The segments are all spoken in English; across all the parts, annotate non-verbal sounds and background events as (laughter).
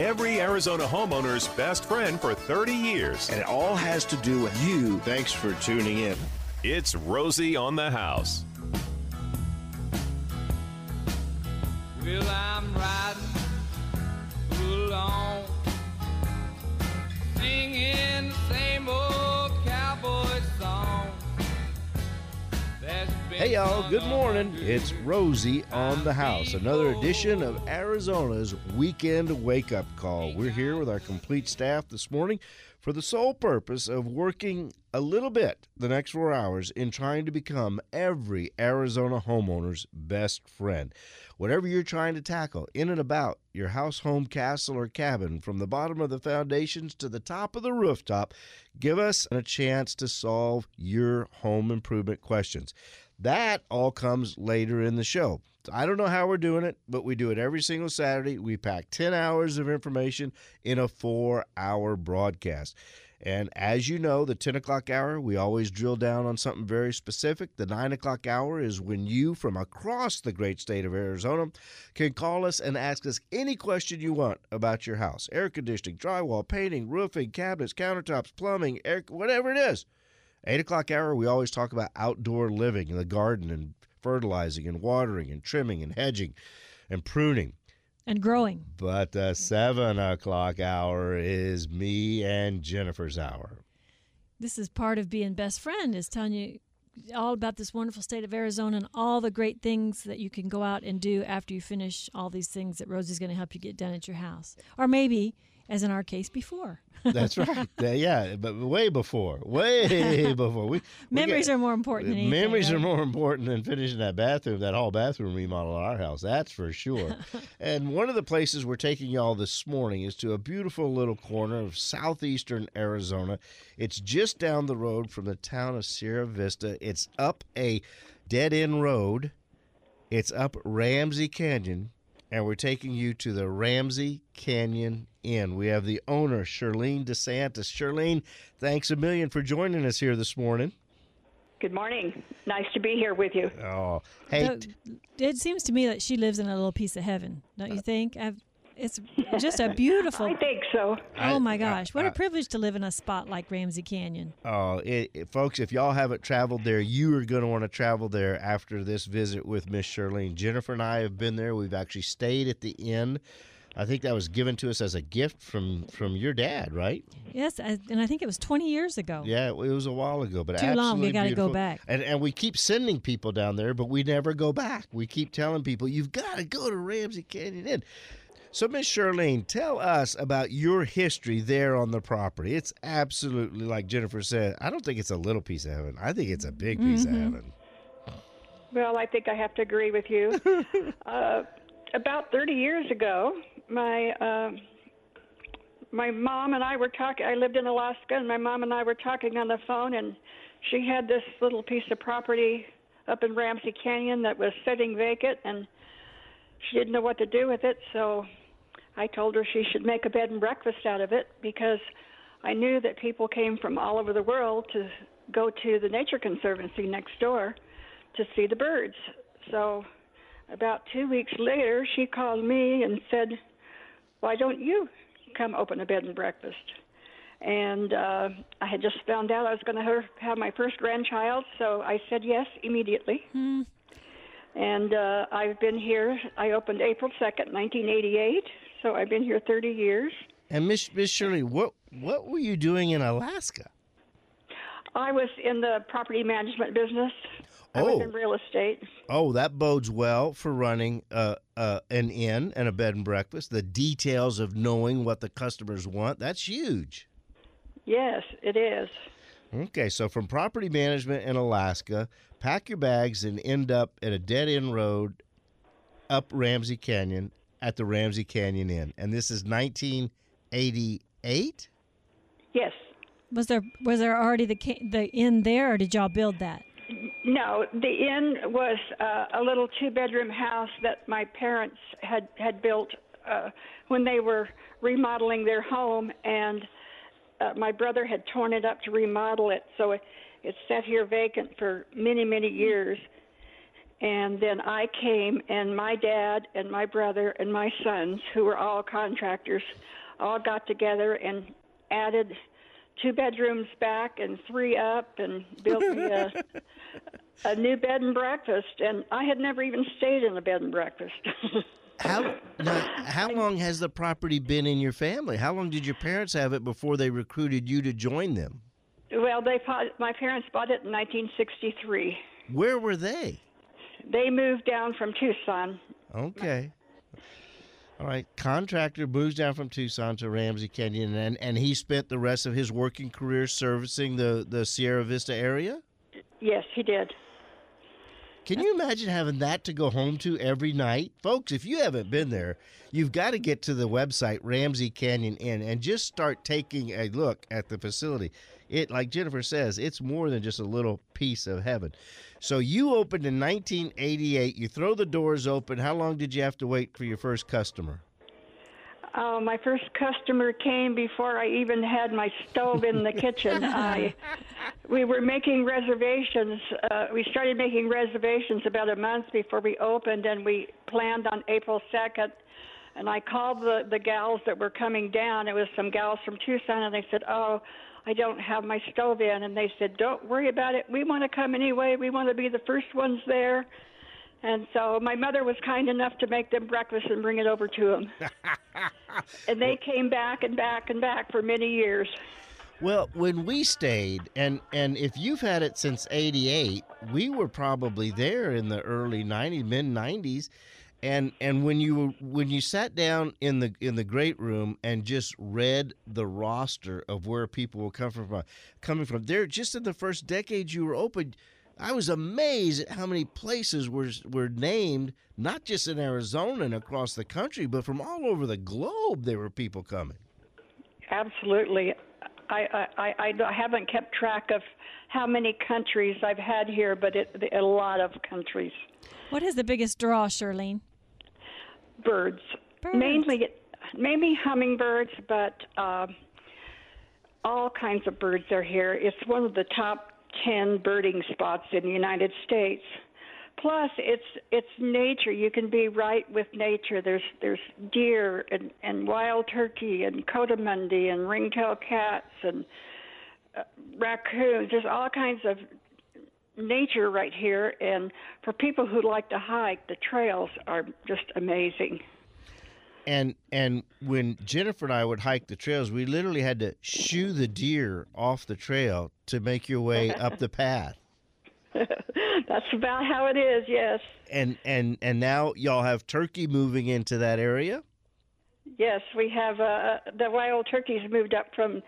every Arizona homeowner's best friend for 30 years. And it all has to do with you. Thanks for tuning in. It's Rosie on the House. Well, I'm riding along, singing the same old Hey y'all, good morning. It's Rosie on the house. Another edition of Arizona's weekend wake up call. We're here with our complete staff this morning for the sole purpose of working a little bit the next four hours in trying to become every Arizona homeowner's best friend. Whatever you're trying to tackle in and about your house, home, castle, or cabin, from the bottom of the foundations to the top of the rooftop, give us a chance to solve your home improvement questions. That all comes later in the show. I don't know how we're doing it, but we do it every single Saturday. We pack 10 hours of information in a four hour broadcast. And as you know, the 10 o'clock hour, we always drill down on something very specific. The 9 o'clock hour is when you, from across the great state of Arizona, can call us and ask us any question you want about your house air conditioning, drywall, painting, roofing, cabinets, countertops, plumbing, air, whatever it is. Eight o'clock hour, we always talk about outdoor living in the garden and fertilizing and watering and trimming and hedging and pruning. And growing. But the seven o'clock hour is me and Jennifer's hour. This is part of being best friend, is telling you all about this wonderful state of Arizona and all the great things that you can go out and do after you finish all these things that Rosie's going to help you get done at your house. Or maybe as in our case before. That's (laughs) right. yeah, but way before, way (laughs) before. We, memories we are more important than anything, Memories right? are more important than finishing that bathroom, that whole bathroom remodel at our house. That's for sure. (laughs) and one of the places we're taking y'all this morning is to a beautiful little corner of southeastern Arizona. It's just down the road from the town of Sierra Vista. It's up a dead end road. It's up Ramsey Canyon, and we're taking you to the Ramsey Canyon Inn. We have the owner, Shirlene DeSantis. Shirlene, thanks a million for joining us here this morning. Good morning. Nice to be here with you. Oh, hey. So, it seems to me that she lives in a little piece of heaven, don't you uh, think? I've, it's (laughs) just a beautiful. I think so. Oh my gosh, what a privilege to live in a spot like Ramsey Canyon. Oh, it, it, folks, if y'all haven't traveled there, you are going to want to travel there after this visit with Miss Shirlene. Jennifer and I have been there. We've actually stayed at the inn. I think that was given to us as a gift from from your dad, right? Yes, and I think it was 20 years ago. Yeah, it was a while ago, but too long. We got to go back. And and we keep sending people down there, but we never go back. We keep telling people you've got to go to Ramsey Canyon Inn. So, Miss Charlene, tell us about your history there on the property. It's absolutely like Jennifer said. I don't think it's a little piece of heaven. I think it's a big piece mm-hmm. of heaven. Well, I think I have to agree with you. (laughs) uh, about 30 years ago, my uh, my mom and I were talking. I lived in Alaska, and my mom and I were talking on the phone, and she had this little piece of property up in Ramsey Canyon that was sitting vacant, and she didn't know what to do with it. So I told her she should make a bed and breakfast out of it because I knew that people came from all over the world to go to the Nature Conservancy next door to see the birds. So about two weeks later, she called me and said, Why don't you come open a bed and breakfast? And uh, I had just found out I was going to have my first grandchild, so I said yes immediately. Hmm. And uh, I've been here. I opened April 2nd, 1988, so I've been here 30 years. And Miss Miss Shirley, what what were you doing in Alaska? I was in the property management business. I Oh. was in real estate. Oh, that bodes well for running uh, uh, an inn and a bed and breakfast. The details of knowing what the customers want, that's huge. Yes, it is. Okay, so from property management in Alaska, pack your bags and end up at a dead end road up Ramsey Canyon at the Ramsey Canyon Inn. And this is 1988? Yes. Was there was there already the the inn there, or did y'all build that? No, the inn was uh, a little two-bedroom house that my parents had had built uh, when they were remodeling their home, and uh, my brother had torn it up to remodel it, so it, it sat here vacant for many, many years. And then I came, and my dad and my brother and my sons, who were all contractors, all got together and added two bedrooms back and three up and built me a, (laughs) a new bed and breakfast. And I had never even stayed in a bed and breakfast. (laughs) How now, how long has the property been in your family? How long did your parents have it before they recruited you to join them? well, they my parents bought it in 1963. Where were they? They moved down from Tucson. Okay. All right. Contractor moves down from Tucson to Ramsey Canyon, and, and he spent the rest of his working career servicing the, the Sierra Vista area? Yes, he did. Can you imagine having that to go home to every night? Folks, if you haven't been there, you've got to get to the website Ramsey Canyon Inn and just start taking a look at the facility. It like Jennifer says, it's more than just a little piece of heaven. So you opened in 1988, you throw the doors open. How long did you have to wait for your first customer? Uh, my first customer came before I even had my stove in the kitchen. (laughs) I, we were making reservations. Uh, we started making reservations about a month before we opened, and we planned on April 2nd. And I called the the gals that were coming down. It was some gals from Tucson, and they said, "Oh, I don't have my stove in." And they said, "Don't worry about it. We want to come anyway. We want to be the first ones there." And so my mother was kind enough to make them breakfast and bring it over to them. (laughs) and they came back and back and back for many years. Well, when we stayed, and and if you've had it since '88, we were probably there in the early '90s, mid '90s, and and when you when you sat down in the in the great room and just read the roster of where people were coming from, coming from there, just in the first decade you were open, I was amazed at how many places were were named, not just in Arizona and across the country, but from all over the globe. There were people coming. Absolutely. I, I, I, I haven't kept track of how many countries I've had here, but it, a lot of countries. What is the biggest draw, Charlene? Birds, Birds. mainly mainly hummingbirds, but uh, all kinds of birds are here. It's one of the top ten birding spots in the United States. Plus, it's it's nature. You can be right with nature. There's there's deer and and wild turkey and coatimundi and ringtail cats and uh, raccoons. There's all kinds of nature right here. And for people who like to hike, the trails are just amazing. And and when Jennifer and I would hike the trails, we literally had to shoo the deer off the trail to make your way (laughs) up the path. (laughs) That's about how it is. Yes. And and and now y'all have turkey moving into that area. Yes, we have uh, the wild turkeys moved up from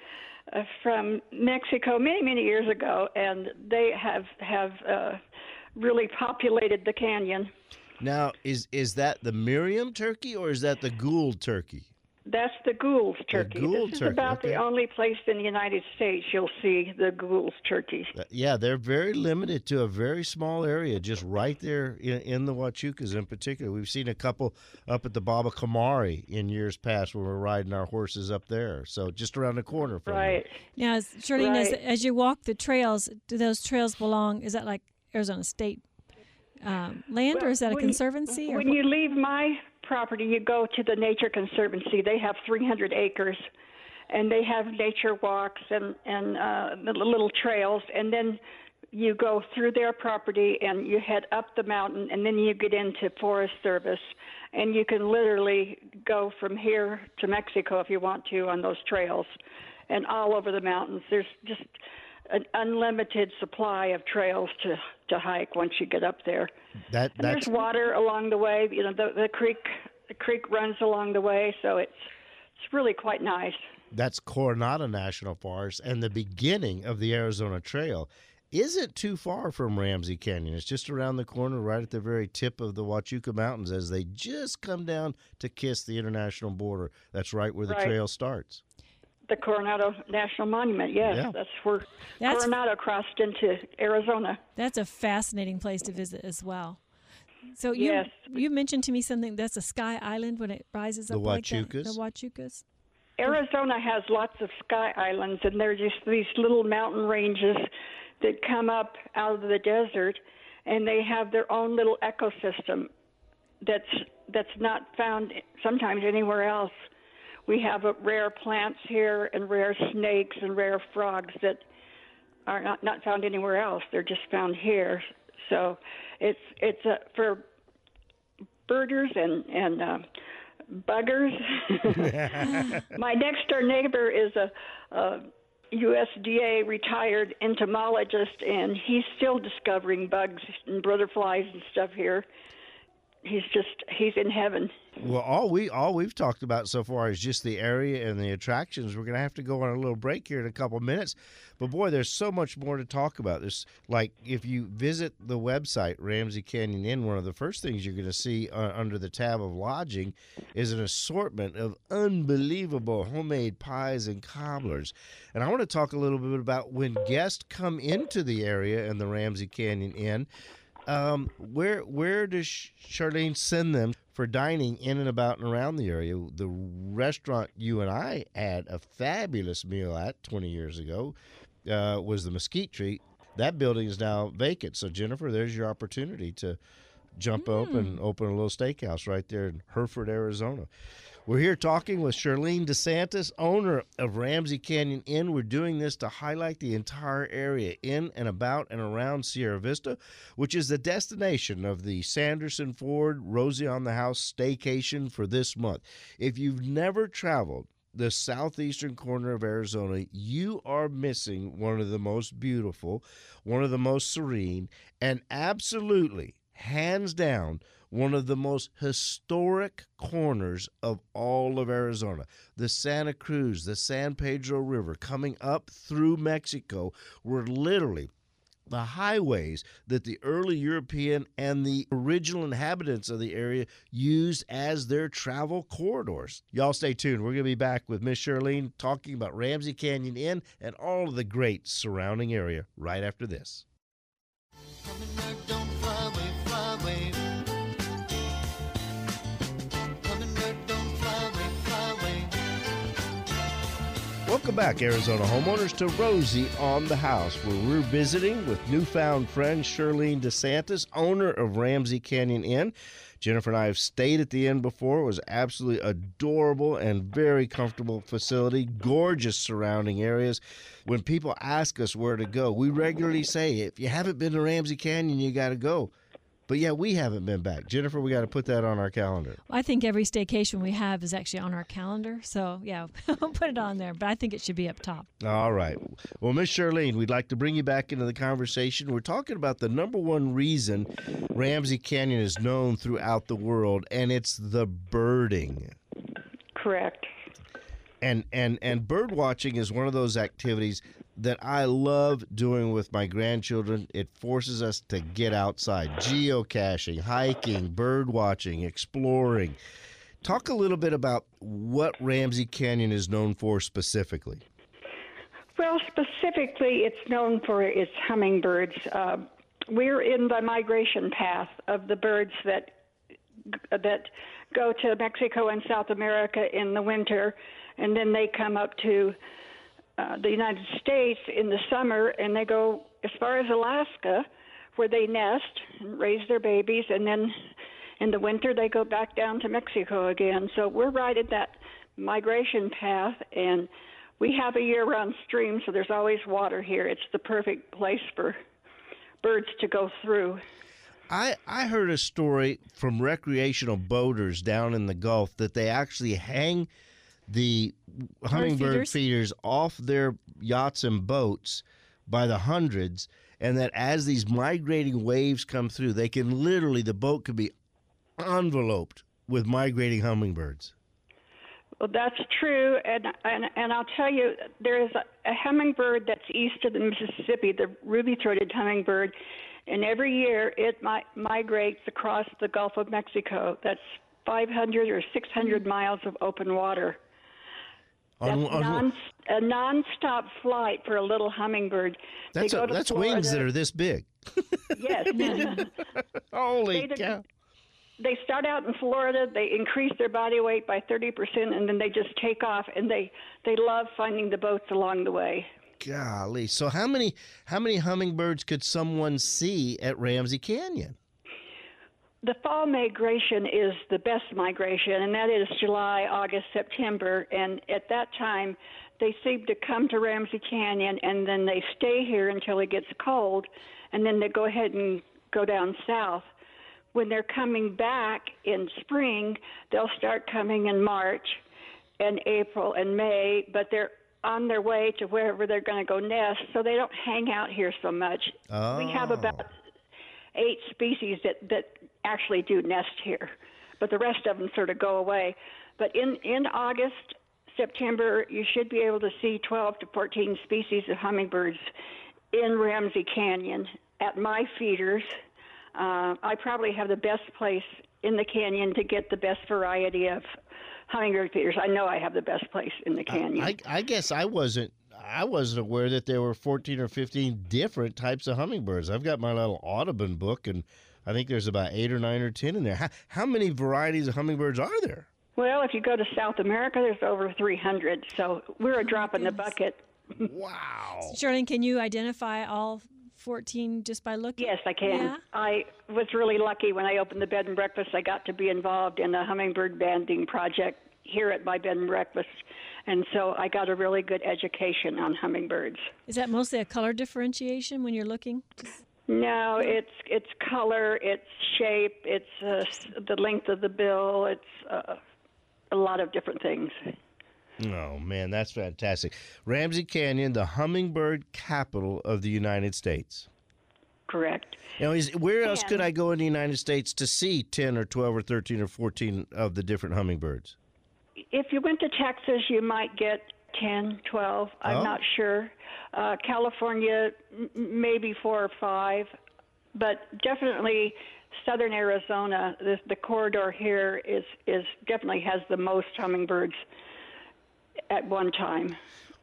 uh, from Mexico many many years ago, and they have have uh, really populated the canyon. Now, is is that the Merriam turkey or is that the Gould turkey? That's the Gould's turkey. Gould this is turkey, about okay. the only place in the United States you'll see the Gould's turkey. Uh, Yeah, they're very limited to a very small area, just right there in, in the Huachucas in particular. We've seen a couple up at the Babocomari in years past when we're riding our horses up there. So just around the corner from you. Right. Now, as, Charlene, as, Right. as you walk the trails, do those trails belong? Is that like Arizona State um, land, or is that a When you- conservancy? or When you leave my property, you go to the Nature Conservancy. They have 300 acres, and they have nature walks and and uh, little trails. And then you go through their property and you head up the mountain, and then you get into Forest Service, and you can literally go from here to Mexico if you want to on those trails, and all over the mountains. There's just an unlimited supply of trails to to hike once you get up there. That And that's there's water along the way. You know, the the creek the creek runs along the way, so it's it's really quite nice. that's Coronado National Forest and the beginning of the Arizona Trail isn't too far from Ramsey Canyon. It's just around the corner, right at the very tip of the Huachuca Mountains as they just come down to kiss the international border. That's right where the Right. trail starts. The Coronado National Monument, yes, Yeah. that's where That's- Coronado crossed into Arizona. That's a fascinating place to visit as well. So you Yes. you mentioned to me something that's a sky island when it rises The up like that. The Huachucas. Arizona has lots of sky islands, and they're just these little mountain ranges that come up out of the desert. and they have their own little ecosystem that's that's not found sometimes anywhere else. We have uh, rare plants here and rare snakes and rare frogs that are not, not found anywhere else. They're just found here. So it's it's uh, for birders and and uh, buggers. (laughs) My next door neighbor is a, a USDA retired entomologist, and he's still discovering bugs and butterflies and stuff here. He's just he's in heaven. Well, all we all we've talked about so far is just the area and the attractions. We're going to have to go on a little break here in a couple minutes. But boy, there's so much more to talk about. There's like if you visit the website Ramsey Canyon Inn, one of the first things you're going to see uh, under the tab of lodging is an assortment of unbelievable homemade pies and cobblers. And I want to talk a little bit about when guests come into the area and the Ramsey Canyon Inn. Um, where where does Charlene send them for dining in and about and around the area? The restaurant you and I had a fabulous meal at 20 years ago uh, was the Mesquite Tree. That building is now vacant. So Jennifer, there's your opportunity to jump up and open a little steakhouse right there in Hereford, Arizona. We're here talking with Charlene DeSantis, owner of Ramsey Canyon Inn. We're doing this to highlight the entire area in and about and around Sierra Vista, which is the destination of the Sanderson Ford Rosie on the House staycation for this month. If you've never traveled the southeastern corner of Arizona, you are missing one of the most beautiful, one of the most serene, and absolutely, hands down, one of the most historic corners of all of Arizona. The Santa Cruz, the San Pedro River coming up through Mexico were literally the highways that the early European and the original inhabitants of the area used as their travel corridors. Y'all stay tuned. We're going to be back with Miss Charlene talking about Ramsey Canyon Inn and all of the great surrounding area right after this. Welcome back, Arizona homeowners, to Rosie on the House, where we're visiting with newfound friend Charlene DeSantis, owner of Ramsey Canyon Inn. Jennifer and I have stayed at the inn before. It was absolutely adorable and very comfortable facility, gorgeous surrounding areas. When people ask us where to go, we regularly say, if you haven't been to Ramsey Canyon, you got to go. But yeah, we haven't been back. Jennifer, we got to put that on our calendar. I think every staycation we have is actually on our calendar. So, yeah, (laughs) we'll put it on there. But I think it should be up top. All right. Well, Miss Charlene, we'd like to bring you back into the conversation. We're talking about the number one reason Ramsey Canyon is known throughout the world, and it's the birding. Correct. And and and bird watching is one of those activities that I love doing with my grandchildren. It forces us to get outside, geocaching, hiking, bird watching, exploring. Talk a little bit about what Ramsey Canyon is known for specifically. Well, specifically, it's known for its hummingbirds. Uh, we're in the migration path of the birds that that go to Mexico and South America in the winter, and then they come up to uh, the United States in the summer, and they go as far as Alaska, where they nest and raise their babies, and then in the winter they go back down to Mexico again. So we're right at that migration path, and we have a year-round stream, so there's always water here. It's the perfect place for birds to go through. I, I heard a story from recreational boaters down in the Gulf that they actually hang the hummingbird feeders? feeders off their yachts and boats by the hundreds, and that as these migrating waves come through, they can literally, the boat could be enveloped with migrating hummingbirds. Well, that's true, and and and I'll tell you, there is a, a hummingbird that's east of the Mississippi, the ruby-throated hummingbird, and every year it mi- migrates across the Gulf of Mexico. That's 500 or 600 miles of open water. That's On- on- non, a non-stop flight for a little hummingbird. That's a, that's wings that are this big. yes. (laughs) (laughs) Holy They- cow! they start out in Florida, they increase their body weight by 30%, and then they just take off, and they they love finding the boats along the way. Golly. So how many how many hummingbirds could someone see at Ramsey Canyon? The fall migration is the best migration, and that is July, August, September. And at that time, they seem to come to Ramsey Canyon and then they stay here until it gets cold, and then they go ahead and go down south. When they're coming back in spring, they'll start coming in March and April and May, but they're on their way to wherever they're going to go nest, so they don't hang out here so much. We have Oh. about eight species that that actually do nest here, but the rest of them sort of go away. But in in August, September, you should be able to see 12 to 14 species of hummingbirds in Ramsey Canyon at my feeders. Uh, I probably have the best place in the canyon to get the best variety of hummingbird feeders. I know I have the best place in the canyon. I, I guess I wasn't I wasn't aware that there were 14 or 15 different types of hummingbirds. I've got my little Audubon book and I think there's about 8 or 9 or 10 in there. How, how many varieties of hummingbirds are there? well, if you go to South America, there's over 300, so we're a drop in the bucket. Wow. Charlene, can you identify all 14 just by looking? Yes, I can. Yeah? I was really lucky when I opened the bed and breakfast. I got to be involved in a hummingbird banding project here at my bed and breakfast, and so I got a really good education on hummingbirds. Is that mostly a color differentiation when you're looking? No, it's it's color, it's shape, it's uh, the length of the bill, it's uh, a lot of different things. Oh man, that's fantastic. Ramsey Canyon, the hummingbird capital of the United States. Correct. Now, is where else could I go in the United States to see 10 or 12 or 13 or 14 of the different hummingbirds? If you went to Texas, you might get 10, 12. I'm Oh. not sure. Uh, California, m- maybe four or five. But definitely southern Arizona, the, the corridor here is, is definitely has the most hummingbirds at one time.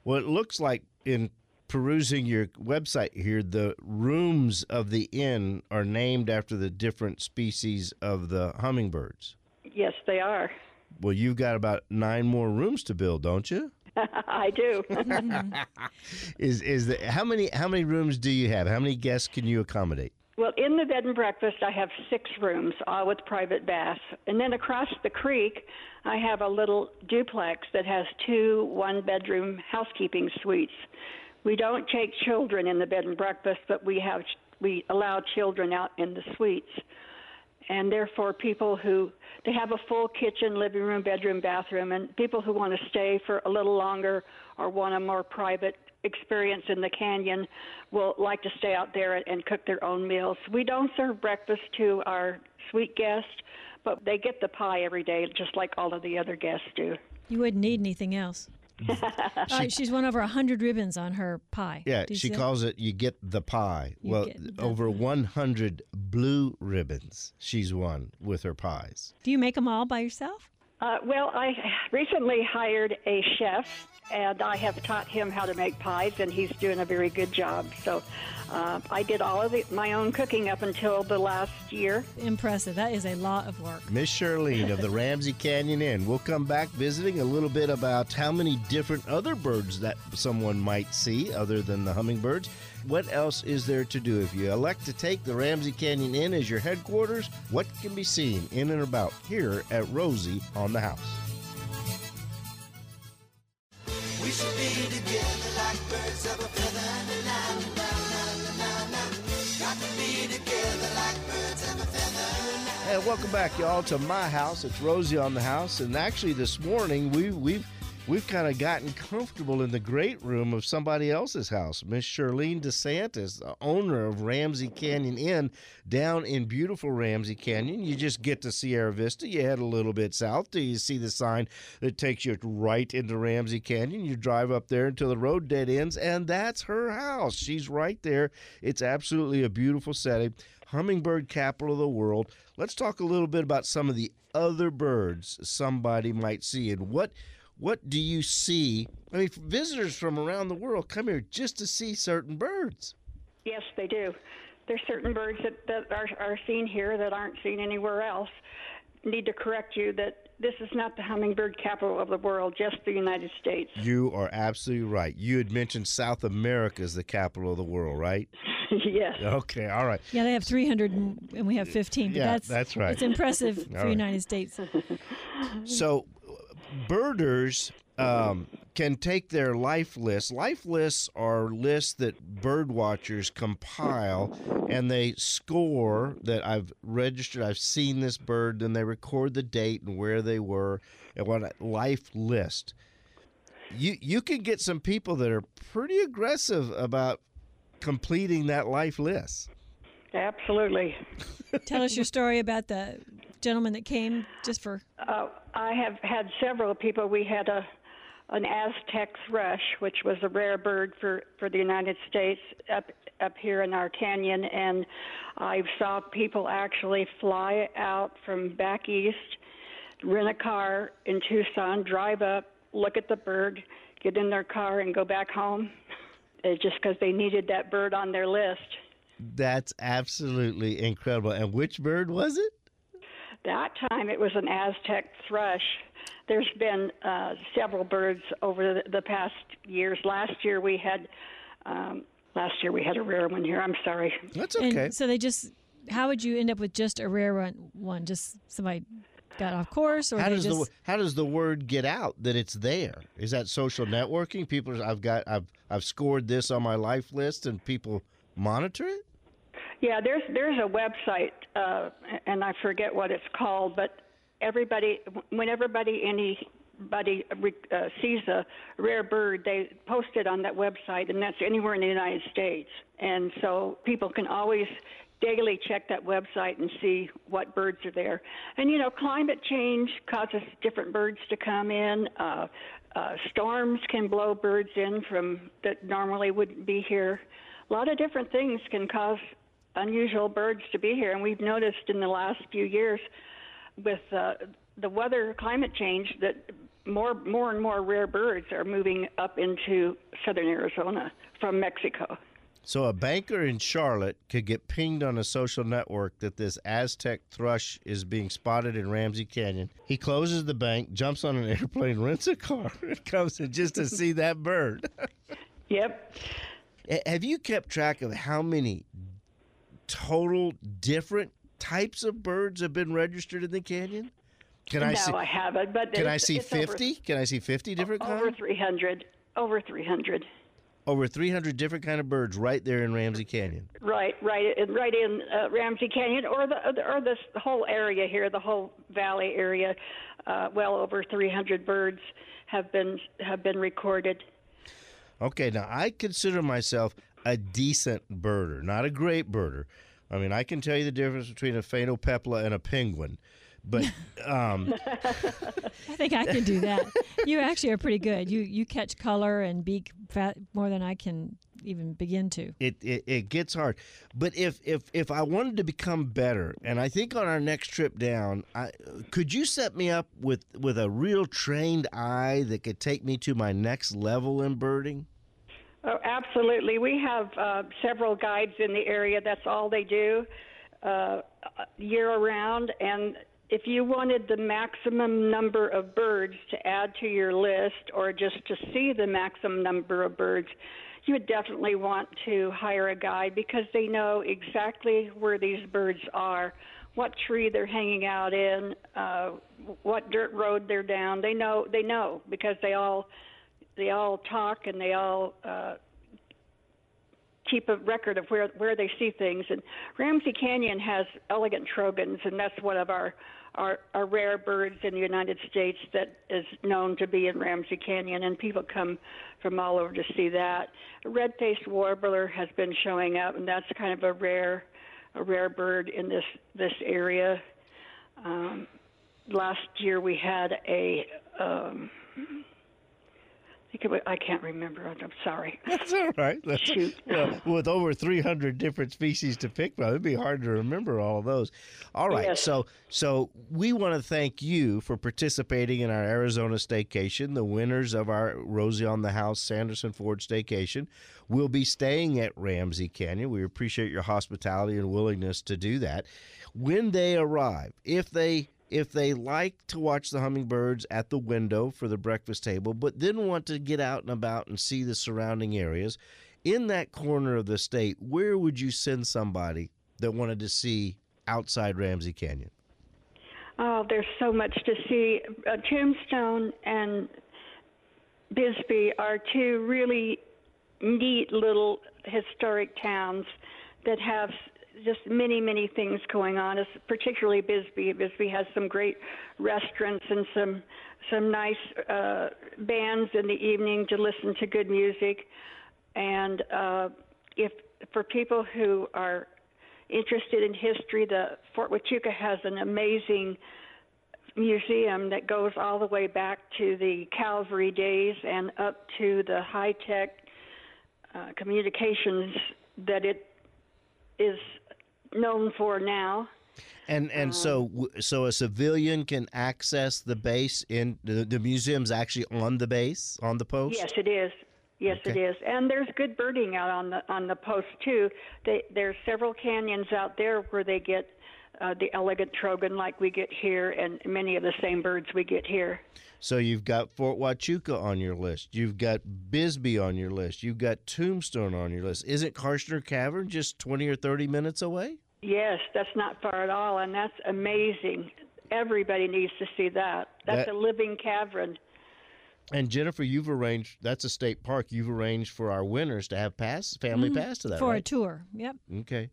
Well, it looks like in perusing your website here, the rooms of the inn are named after the different species of the hummingbirds. Yes, they are. Well, you've got about nine more rooms to build, don't you? (laughs) I do. (laughs) Is is the how many how many rooms do you have? How many guests can you accommodate? Well, in the bed and breakfast, I have six rooms, all with private baths. And then across the creek, I have a little duplex that has two one bedroom housekeeping suites. We don't take children in the bed and breakfast, but we have we allow children out in the suites. And therefore, people who they have a full kitchen, living room, bedroom, bathroom, and people who want to stay for a little longer or want a more private experience in the canyon will like to stay out there and, cook their own meals. We don't serve breakfast to our suite guests, but they get the pie every day, just like all of the other guests do. You wouldn't need anything else. (laughs) Uh, she's won over 100 ribbons on her pie. Yeah, she see calls it you get the pie. You well, the over 100 blue ribbons she's won with her pies. Do you make them all by yourself? Uh, well, I recently hired a chef, and I have taught him how to make pies, and he's doing a very good job. So uh, I did all of the, my own cooking up until the last year. Impressive. That is a lot of work. Miss Charlene of the (laughs) Ramsey Canyon Inn. We'll come back visiting a little bit about how many different other birds that someone might see other than the hummingbirds. What else is there to do? If you elect to take the Ramsey Canyon Inn as your headquarters, what can be seen in and about here at Rosie on the House? Welcome back, y'all, to my house. It's Rosie on the house, and actually this morning we we've we've kind of gotten comfortable in the great room of somebody else's house. Miss Charlene DeSantis, owner of Ramsey Canyon Inn down in beautiful Ramsey Canyon. You just get to Sierra Vista. You head a little bit south till you see the sign that takes you right into Ramsey Canyon. You drive up there until the road dead ends, and that's her house. She's right there. It's absolutely a beautiful setting. Hummingbird capital of the world. Let's talk a little bit about some of the other birds somebody might see and what what do you see? I mean, visitors from around the world come here just to see certain birds. Yes, they do. There's certain birds that, that are, are seen here that aren't seen anywhere else. Need to correct you that this is not the hummingbird capital of the world, just the United States. You are absolutely right. You had mentioned South America as the capital of the world, right? (laughs) yes. Okay, all right. Yeah, they have 300 and, and we have 15. But Yeah, that's, that's right. It's impressive (laughs) for All right. United States. (laughs) So, birders um, can take their life lists. Life lists are lists that bird watchers compile and they score that I've registered, I've seen this bird, then they record the date and where they were and what a life list. You you can get some people that are pretty aggressive about completing that life list. Absolutely. Tell us your story about the gentleman that came just for. Uh, I have had several people. We had a an Aztec thrush, which was a rare bird for for the United States up up here in our canyon, and I saw people actually fly out from back east, rent a car in Tucson, drive up, look at the bird, get in their car, and go back home, uh, just because they needed that bird on their list. That's absolutely incredible. And which bird was it? That time it was an Aztec thrush. There's been uh, several birds over the, the past years. Last year we had, um, last year we had a rare one here. I'm sorry. That's okay. And so they just. How would you end up with just a rare one? One, just somebody got off course, or how does just. the how does the word get out that it's there? Is that social networking? People, I've got, I've, I've scored this on my life list, and people monitor it. Yeah, there's there's a website, uh, and I forget what it's called, but everybody, when everybody anybody uh, sees a rare bird, they post it on that website, and that's anywhere in the United States. And so people can always daily check that website and see what birds are there. And you know, climate change causes different birds to come in. Uh, uh, storms can blow birds in from that normally wouldn't be here. A lot of different things can cause unusual birds to be here, and we've noticed in the last few years with uh, the weather, climate change, that more more and more rare birds are moving up into southern Arizona from Mexico. So a banker in Charlotte could get pinged on a social network that this Aztec thrush is being spotted in Ramsey Canyon. He closes the bank, jumps on an (laughs) airplane, rents a car, (laughs) and comes in just to see that bird. (laughs) Yep. Have you kept track of how many total different types of birds have been registered in the canyon? Can I no, see? I haven't. But Can I see fifty? Can I see fifty different Over, kinds? 300. Over 300. Over three hundred different kind of birds right there in Ramsey Canyon. Right, right, right in uh, Ramsey Canyon, or the or this whole area here, the whole valley area. Uh, well over 300 birds have been have been recorded. Okay, now I consider myself a decent birder, not a great birder. I mean, I can tell you the difference between a phainopepla and a penguin, but (laughs) um, I think I can do that. you actually are pretty good. You you catch color and beak fat more than I can even begin to. it, it it gets hard. But if if if I wanted to become better, and I think on our next trip down, I could you set me up with with a real trained eye that could take me to my next level in birding? Oh, absolutely. We have uh, several guides in the area. That's all they do uh, year around. And if you wanted the maximum number of birds to add to your list or just to see the maximum number of birds, you would definitely want to hire a guide because they know exactly where these birds are, what tree they're hanging out in, uh, what dirt road they're down. They know. They know because they all they all talk and they all uh, keep a record of where where they see things. And Ramsey Canyon has elegant trogons, and that's one of our our, our rare birds in the United States that is known to be in Ramsey Canyon, and people come from all over to see that. A red-faced warbler has been showing up, and that's kind of a rare a rare bird in this this area. Um, last year we had a um, was, I can't remember. I'm sorry. (laughs) That's all right. (laughs) That's, Shoot. well, with over 300 different species to pick from, it'd be hard to remember all of those. All right. Yes. So, so we want to thank you for participating in our Arizona staycation. The winners of our Rosie on the House Sanderson Ford staycation will be staying at Ramsey Canyon. We appreciate your hospitality and willingness to do that. When they arrive, if they if they like to watch the hummingbirds at the window for the breakfast table, but then want to get out and about and see the surrounding areas, in that corner of the state, where would you send somebody that wanted to see outside Ramsey Canyon? Oh, there's so much to see. Uh, Tombstone and Bisbee are two really neat little historic towns that have just many, many things going on. It's particularly Bisbee. Bisbee has some great restaurants and some some nice uh, bands in the evening to listen to good music. And uh, if for people who are interested in history, the Fort Huachuca has an amazing museum that goes all the way back to the Calvary days and up to the high tech uh, communications that it is known for now. And and so so a civilian can access the base in the, the museum's actually on the base on the post. Yes, it is. Yes, it Okay. is. And there's good birding out on the on the post too. They, there's several canyons out there where they get uh, the elegant trogon like we get here, and many of the same birds we get here. So you've got Fort Huachuca on your list. You've got Bisbee on your list. You've got Tombstone on your list. Isn't Kartchner Cavern just twenty or thirty minutes away? Yes, that's not far at all, and that's amazing. Everybody needs to see that. That's That- a living cavern. And Jennifer, you've arranged. That's a state park. You've arranged for our winners to have pass family mm-hmm. pass to that. for a tour. Yep. Okay.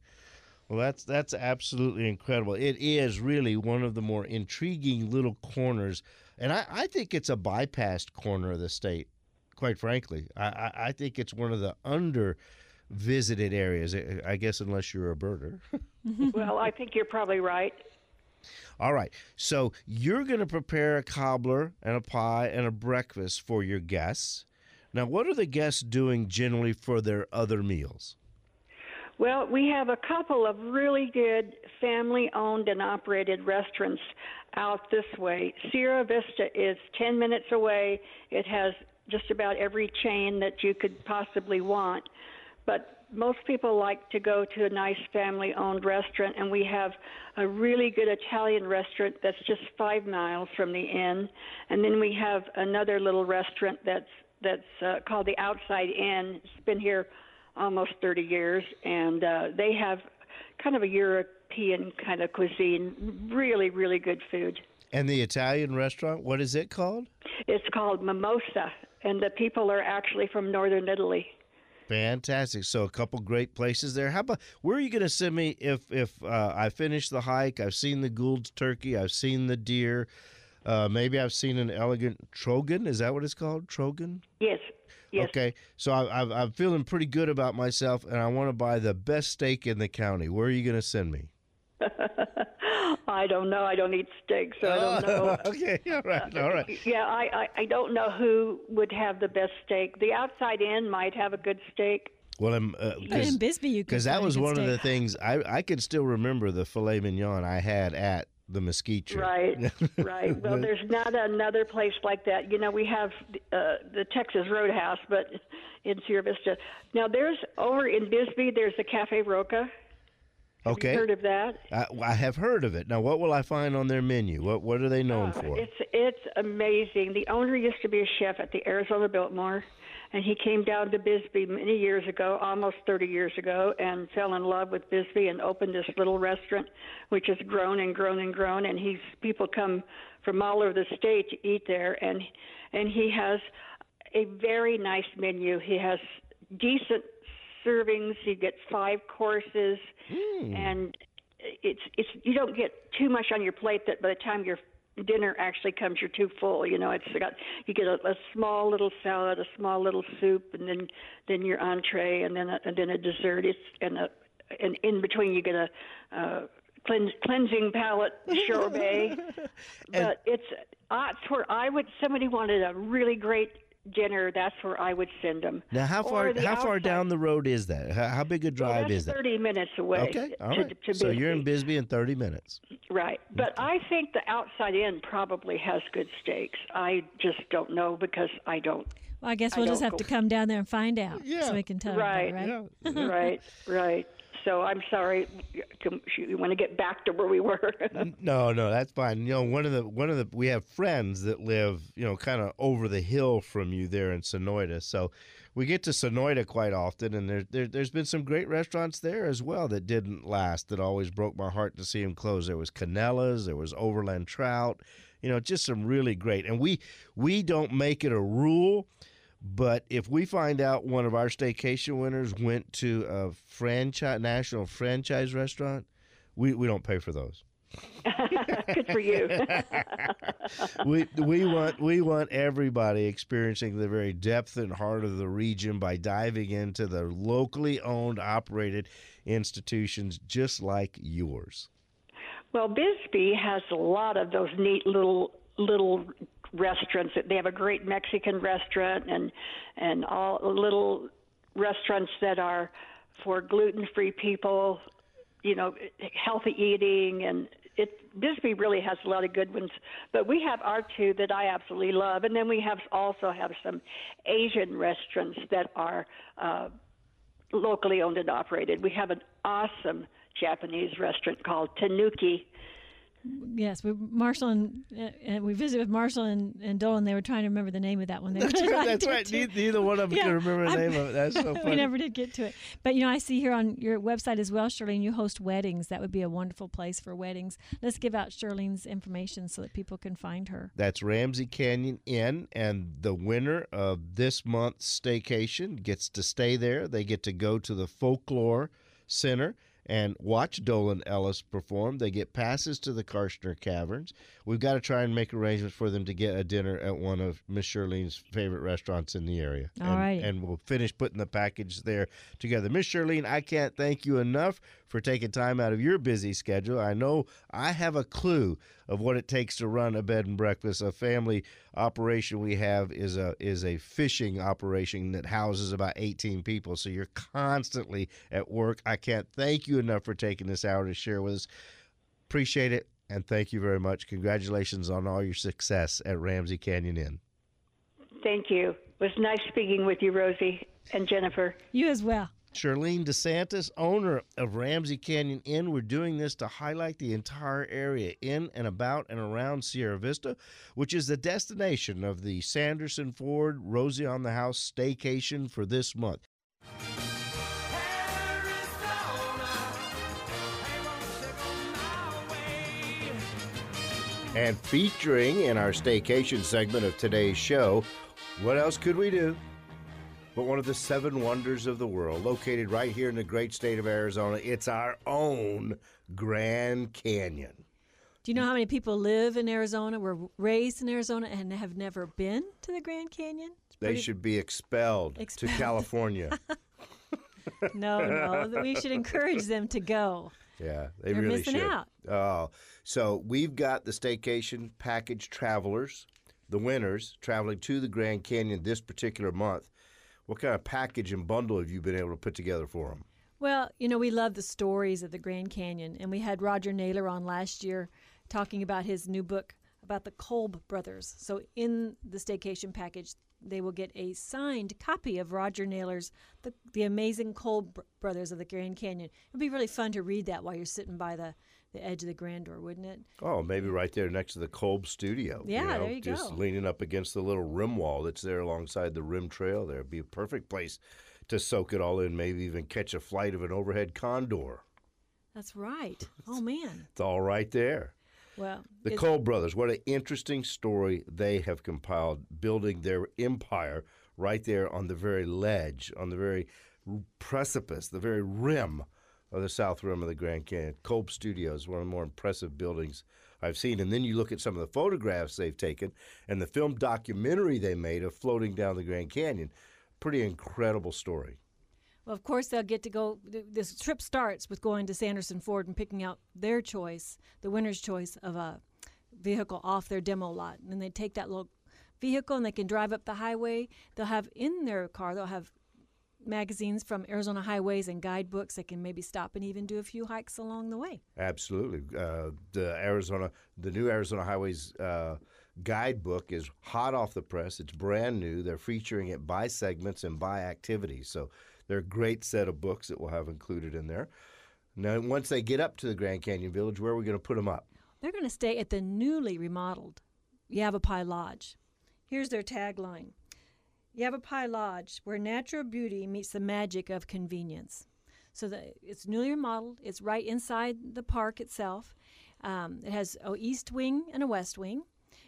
Well, that's that's absolutely incredible. It is really one of the more intriguing little corners, and I, I think it's a bypassed corner of the state. Quite frankly, I, I, I think it's one of the under visited areas. I guess unless you're a birder. (laughs) well, I think you're probably right. All right. So you're going to prepare a cobbler and a pie and a breakfast for your guests. Now, what are the guests doing generally for their other meals? Well, we have a couple of really good family owned and operated restaurants out this way. Sierra Vista is 10 minutes away. It has just about every chain that you could possibly want. But most people like to go to a nice family owned restaurant, and we have a really good Italian restaurant that's just five miles from the inn. And then we have another little restaurant that's that's uh, called the Outside Inn. It's been here almost 30 years, and uh, they have kind of a European kind of cuisine. Really, really good food. And the Italian restaurant, what is it called? It's called Mimosa, and the people are actually from northern Italy. Fantastic. So a couple great places there. How about where are you going to send me if if uh, I finish the hike? I've seen the Gould's turkey. I've seen the deer. Uh, maybe I've seen an elegant trogon. Is that what it's called? Trogon. Yes, yes. Okay. So I, I've, I'm feeling pretty good about myself, and I want to buy the best steak in the county. Where are you going to send me? I don't know. I don't eat steak, so I don't know. (laughs) okay. All right. All right. Yeah, I, I I don't know who would have the best steak. The Outside Inn might have a good steak. Well, I'm uh, But in Bisbee, you could because that was good one of the things I I could still remember the filet mignon I had at the Mesquite Tree. Right, (laughs) right. Well, there's not another place like that. You know, we have uh, the Texas Roadhouse, but in Sierra Vista. Now, there's over in Bisbee. There's the Cafe Roka. Have Okay. you heard of that? I, I have heard of it. Now, what will I find on their menu? What What are they known uh, for? It's it's amazing. The owner used to be a chef at the Arizona Biltmore, and he came down to Bisbee many years ago, almost 30 years ago, and fell in love with Bisbee and opened this little restaurant, which has grown and grown and grown. And he's people come from all over the state to eat there, and and he has a very nice menu. He has decent servings. He gets five courses, and it's it's you don't get too much on your plate that by the time your dinner actually comes you're too full you know it's got you get a, a small little salad a small little soup and then then your entree and then a, and then a dessert it's and a and in between you get a uh cleanse, cleansing palate sorbet (laughs) but it's uh, it's where I would somebody wanted a really great dinner that's where I would send them Now, how far Or the how far down the road is that? How, how big a Well, drive that's is that? 30 minutes away Okay, all to, to so you're in Bisbee. Bisbee in 30 minutes. Right. But I think the outside inn probably has good steaks. I just don't know because I don't. Well, I guess we'll just don't have to come down there and find out Yeah. so we can tell Right. everybody, right? right, right. So I'm sorry. You want to get back to where we were? (laughs) No, no, that's fine. You know, one of the one of the we have friends that live, you know, kind of over the hill from you there in Sonoita. So we get to Sonoita quite often, and there, there there's been some great restaurants there as well that didn't last. That always broke my heart to see them close. There was Canela's, there was Overland Trout, you know, just some really great. And we we don't make it a rule. But if we find out one of our staycation winners went to a franchise national franchise restaurant, we, we don't pay for those. (laughs) Good for you. (laughs) we we want we want everybody experiencing the very depth and heart of the region by diving into the locally owned operated institutions just like yours. Well, Bisbee has a lot of those neat little little restaurants. They have a great Mexican restaurant and and all little restaurants that are for gluten-free people, you know, healthy eating and it Bisbee really has a lot of good ones, but we have our two that I absolutely love, and then we have also have some Asian restaurants that are uh, locally owned and operated. We have an awesome Japanese restaurant called Tanuki. Yes, we Marshall and, and we visited with Marshall and, and Dolan. They were trying to remember the name of that one. (laughs) They That's really right. That's right. Neither, neither one of them Yeah, can remember the name of it. That's so (laughs) funny. we never did get to it. But you know, I see here on your website as well, Charlene, you host weddings. That would be a wonderful place for weddings. Let's give out Charlene's information so that people can find her. That's Ramsey Canyon Inn, and the winner of this month's staycation gets to stay there. They get to go to the Folklore Center and watch Dolan Ellis perform. They get passes to the Kartchner Caverns. We've got to try and make arrangements for them to get a dinner at one of Miss Charlene's favorite restaurants in the area. All and, righty. and we'll finish putting the package there together. Miss Charlene, I can't thank you enough for taking time out of your busy schedule. I know I have a clue of what it takes to run a bed and breakfast. A family operation we have is a is a fishing operation that houses about 18 people. So you're constantly at work. I can't thank you enough for taking this hour to share with us. Appreciate it and thank you very much. Congratulations on all your success at Ramsey Canyon Inn. Thank you. It was nice speaking with you, Rosie and Jennifer. You as well. Charlene DeSantis, owner of Ramsey Canyon Inn. We're doing this to highlight the entire area in and about and around Sierra Vista, which is the destination of the Sanderson Ford Rosie on the House staycation for this month. And featuring in our staycation segment of today's show, what else could we do? But one of the seven wonders of the world, located right here in the great state of Arizona. It's our own Grand Canyon. Do you know how many people live in Arizona, were raised in Arizona, and have never been to the Grand Canyon? They should be expelled, Expelled. to California. (laughs) No, no. we should encourage them to go. yeah, they They're really missing should. out. Oh, so we've got the staycation package travelers, the winners, traveling to the Grand Canyon this particular month. What kind of package and bundle have you been able to put together for them? Well, you know, we love the stories of the Grand Canyon, and we had Roger Naylor on last year talking about his new book about the Kolb brothers. So, in the staycation package, they will get a signed copy of Roger Naylor's The, the Amazing Kolb Brothers of the Grand Canyon. It'd be really fun to read that while you're sitting by the, the edge of the Grandeur, wouldn't it? Oh, maybe right there next to the Kolb studio. Yeah, know, there you just go. leaning up against the little rim wall that's there alongside the rim trail. There would be a perfect place to soak it all in. Maybe even catch a flight of an overhead condor. That's right. (laughs) Oh, man. It's all right there. Well, The Kolb brothers. What an interesting story they have compiled, building their empire right there on the very ledge, on the very precipice, the very rim of the south rim of the Grand Canyon. Kolb Studios, one of the more impressive buildings I've seen. And then you look at some of the photographs they've taken and the film documentary they made of floating down the Grand Canyon. Pretty incredible story. Well, of course, they'll get to go. This trip starts with going to Sanderson Ford and picking out their choice, the winner's choice of a vehicle off their demo lot. And then they take that little vehicle and they can drive up the highway. They'll have in their car, they'll have magazines from Arizona highways and guidebooks. that can maybe stop and even do a few hikes along the way. Absolutely. Uh, the Arizona, the new Arizona Highways uh, guidebook is hot off the press. It's brand new. They're featuring it by segments and by activities. So They're a great set of books that we'll have included in there. Now, once they get up to the Grand Canyon Village, where are we going to put them up? They're going to stay at the newly remodeled Yavapai Lodge. Here's their tagline Yavapai Lodge, where natural beauty meets the magic of convenience. So the, it's newly remodeled. It's right inside the park itself. Um, it has a east wing and a west wing.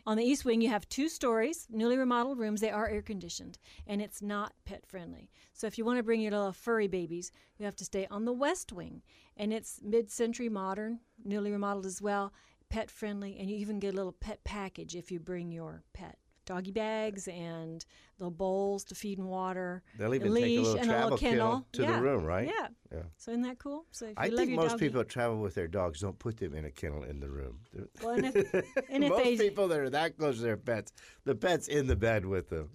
On the east wing, you have two stories, newly remodeled rooms. They are air conditioned, and it's not pet friendly. So if you want to bring your little furry babies, you have to stay on the west wing, and it's mid-century modern, newly remodeled as well, pet friendly, and you even get a little pet package if you bring your pet. Doggy bags and little bowls to feed and water. They'll a even take a leash little and a travel little kennel to the room, right? Yeah. Yeah. So isn't that cool? So if you I think most doggy- people that travel with their dogs don't put them in a kennel in the room. Well, and if, (laughs) and if most they people that are that close to their pets, the pet's in the bed with the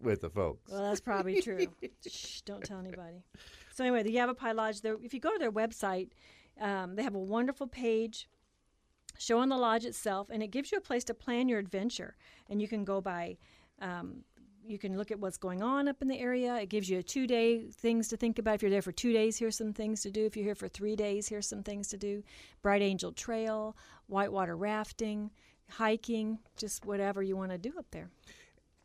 with the folks. Well, that's probably (laughs) true. Shh, don't tell anybody. So anyway, the Yavapai Lodge. If you go to their website, um, they have a wonderful page showing the lodge itself, and it gives you a place to plan your adventure. And you can go by. Um, you can look at what's going on up in the area. It gives you a two day things to think about. If you're there for two days, here's some things to do. If you're here for three days, here's some things to do. Bright Angel Trail, whitewater rafting, hiking, just whatever you want to do up there.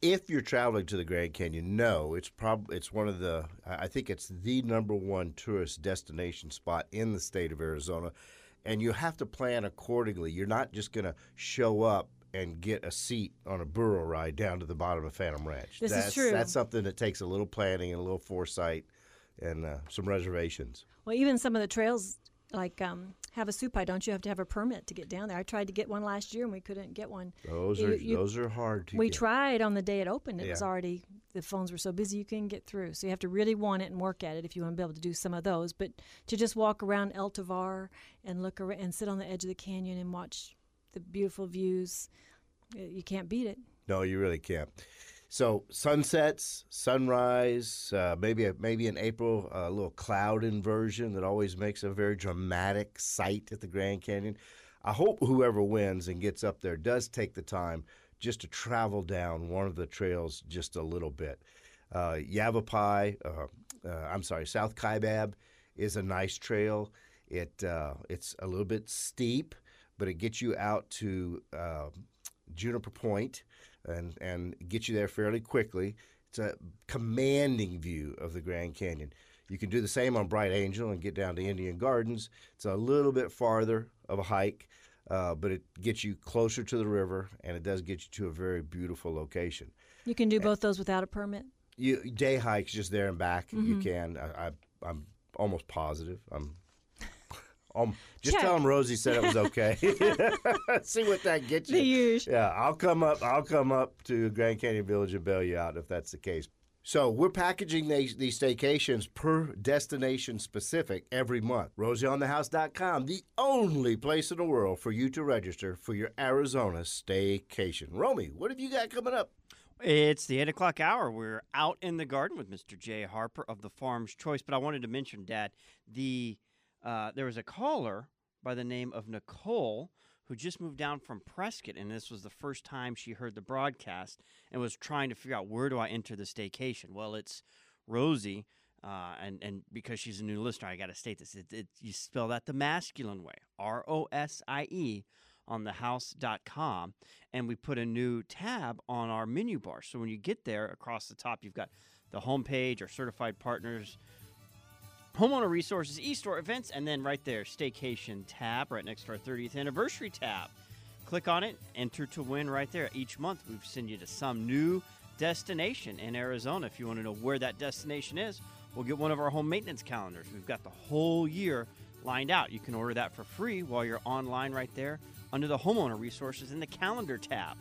if you're traveling to the Grand Canyon, no, it's probably it's one of the I think it's the number one tourist destination spot in the state of Arizona, and you have to plan accordingly. You're not just going to show up and get a seat on a burro ride down to the bottom of Phantom Ranch. This is that's, true. That's something that takes a little planning and a little foresight and uh, some reservations. Well, even some of the trails, like um, Havasupai, don't you have to have a permit to get down there? I tried to get one last year and we couldn't get one. Those You- are you- those are hard to We get. tried on the day it opened. It was already the phones were so busy you couldn't get through. So you have to really want it and work at it if you want to be able to do some of those. But to just walk around El Tovar and look around and sit on the edge of the canyon and watch the beautiful views, you can't beat it. No, you really can't. So sunsets, sunrise, uh, maybe a, maybe in April a little cloud inversion that always makes a very dramatic sight at the Grand Canyon. I hope whoever wins and gets up there does take the time just to travel down one of the trails just a little bit. Uh, Yavapai, uh, uh, I'm sorry, South Kaibab is a nice trail. It uh, it's a little bit steep, but it gets you out to uh, Juniper Point and and get you there fairly quickly. It's a commanding view of the Grand Canyon. You can do the same on Bright Angel and get down to Indian Gardens. It's a little bit farther of a hike, uh, but it gets you closer to the river and it does get you to a very beautiful location. You can do both those without a permit. You day hikes just there and back. You can. I, I I'm almost positive. I'm. Um, just Check. tell them Rosie said it was okay. (laughs) (laughs) See what that gets you. The usual. Yeah, I'll come up. I'll come up to Grand Canyon Village and bail you out if that's the case. So we're packaging these, these staycations per destination specific every month. RosieOnTheHouse.com, the only place in the world for you to register for your Arizona staycation. Romey, what have you got coming up? It's the 8 o'clock hour. We're out in the garden with Mr. Jay Harper of the Farm's Choice. But I wanted to mention, Dad, the uh, there was a caller by the name of Nicole who just moved down from Prescott, and this was the first time she heard the broadcast and was trying to figure out where do I enter the staycation. Well, it's Rosie, uh, and and because she's a new listener, I got to state this: it, it, you spell that the masculine way, R O S I E on thehouse.com and we put a new tab on our menu bar. So when you get there across the top, you've got the homepage, our certified partners, homeowner resources, e-store events, and then right there, staycation tab right next to our 30th anniversary tab. Click on it, enter to win right there. Each month we send you to some new destination in Arizona. If you want to know where that destination is, we'll get one of our home maintenance calendars. We've got the whole year lined out. You can order that for free while you're online right there under the homeowner resources in the calendar tab.